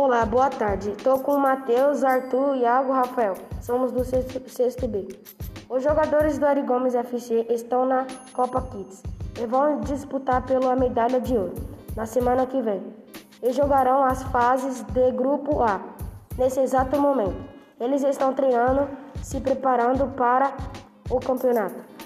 Olá, boa tarde. Estou com o Matheus, Arthur, Iago, Rafael. Somos do sexto B. Os jogadores do Ari Gomes FC estão na Copa Kids e vão disputar pela medalha de ouro na semana que vem. E jogarão as fases de Grupo A nesse exato momento. Eles estão treinando, se preparando para o campeonato.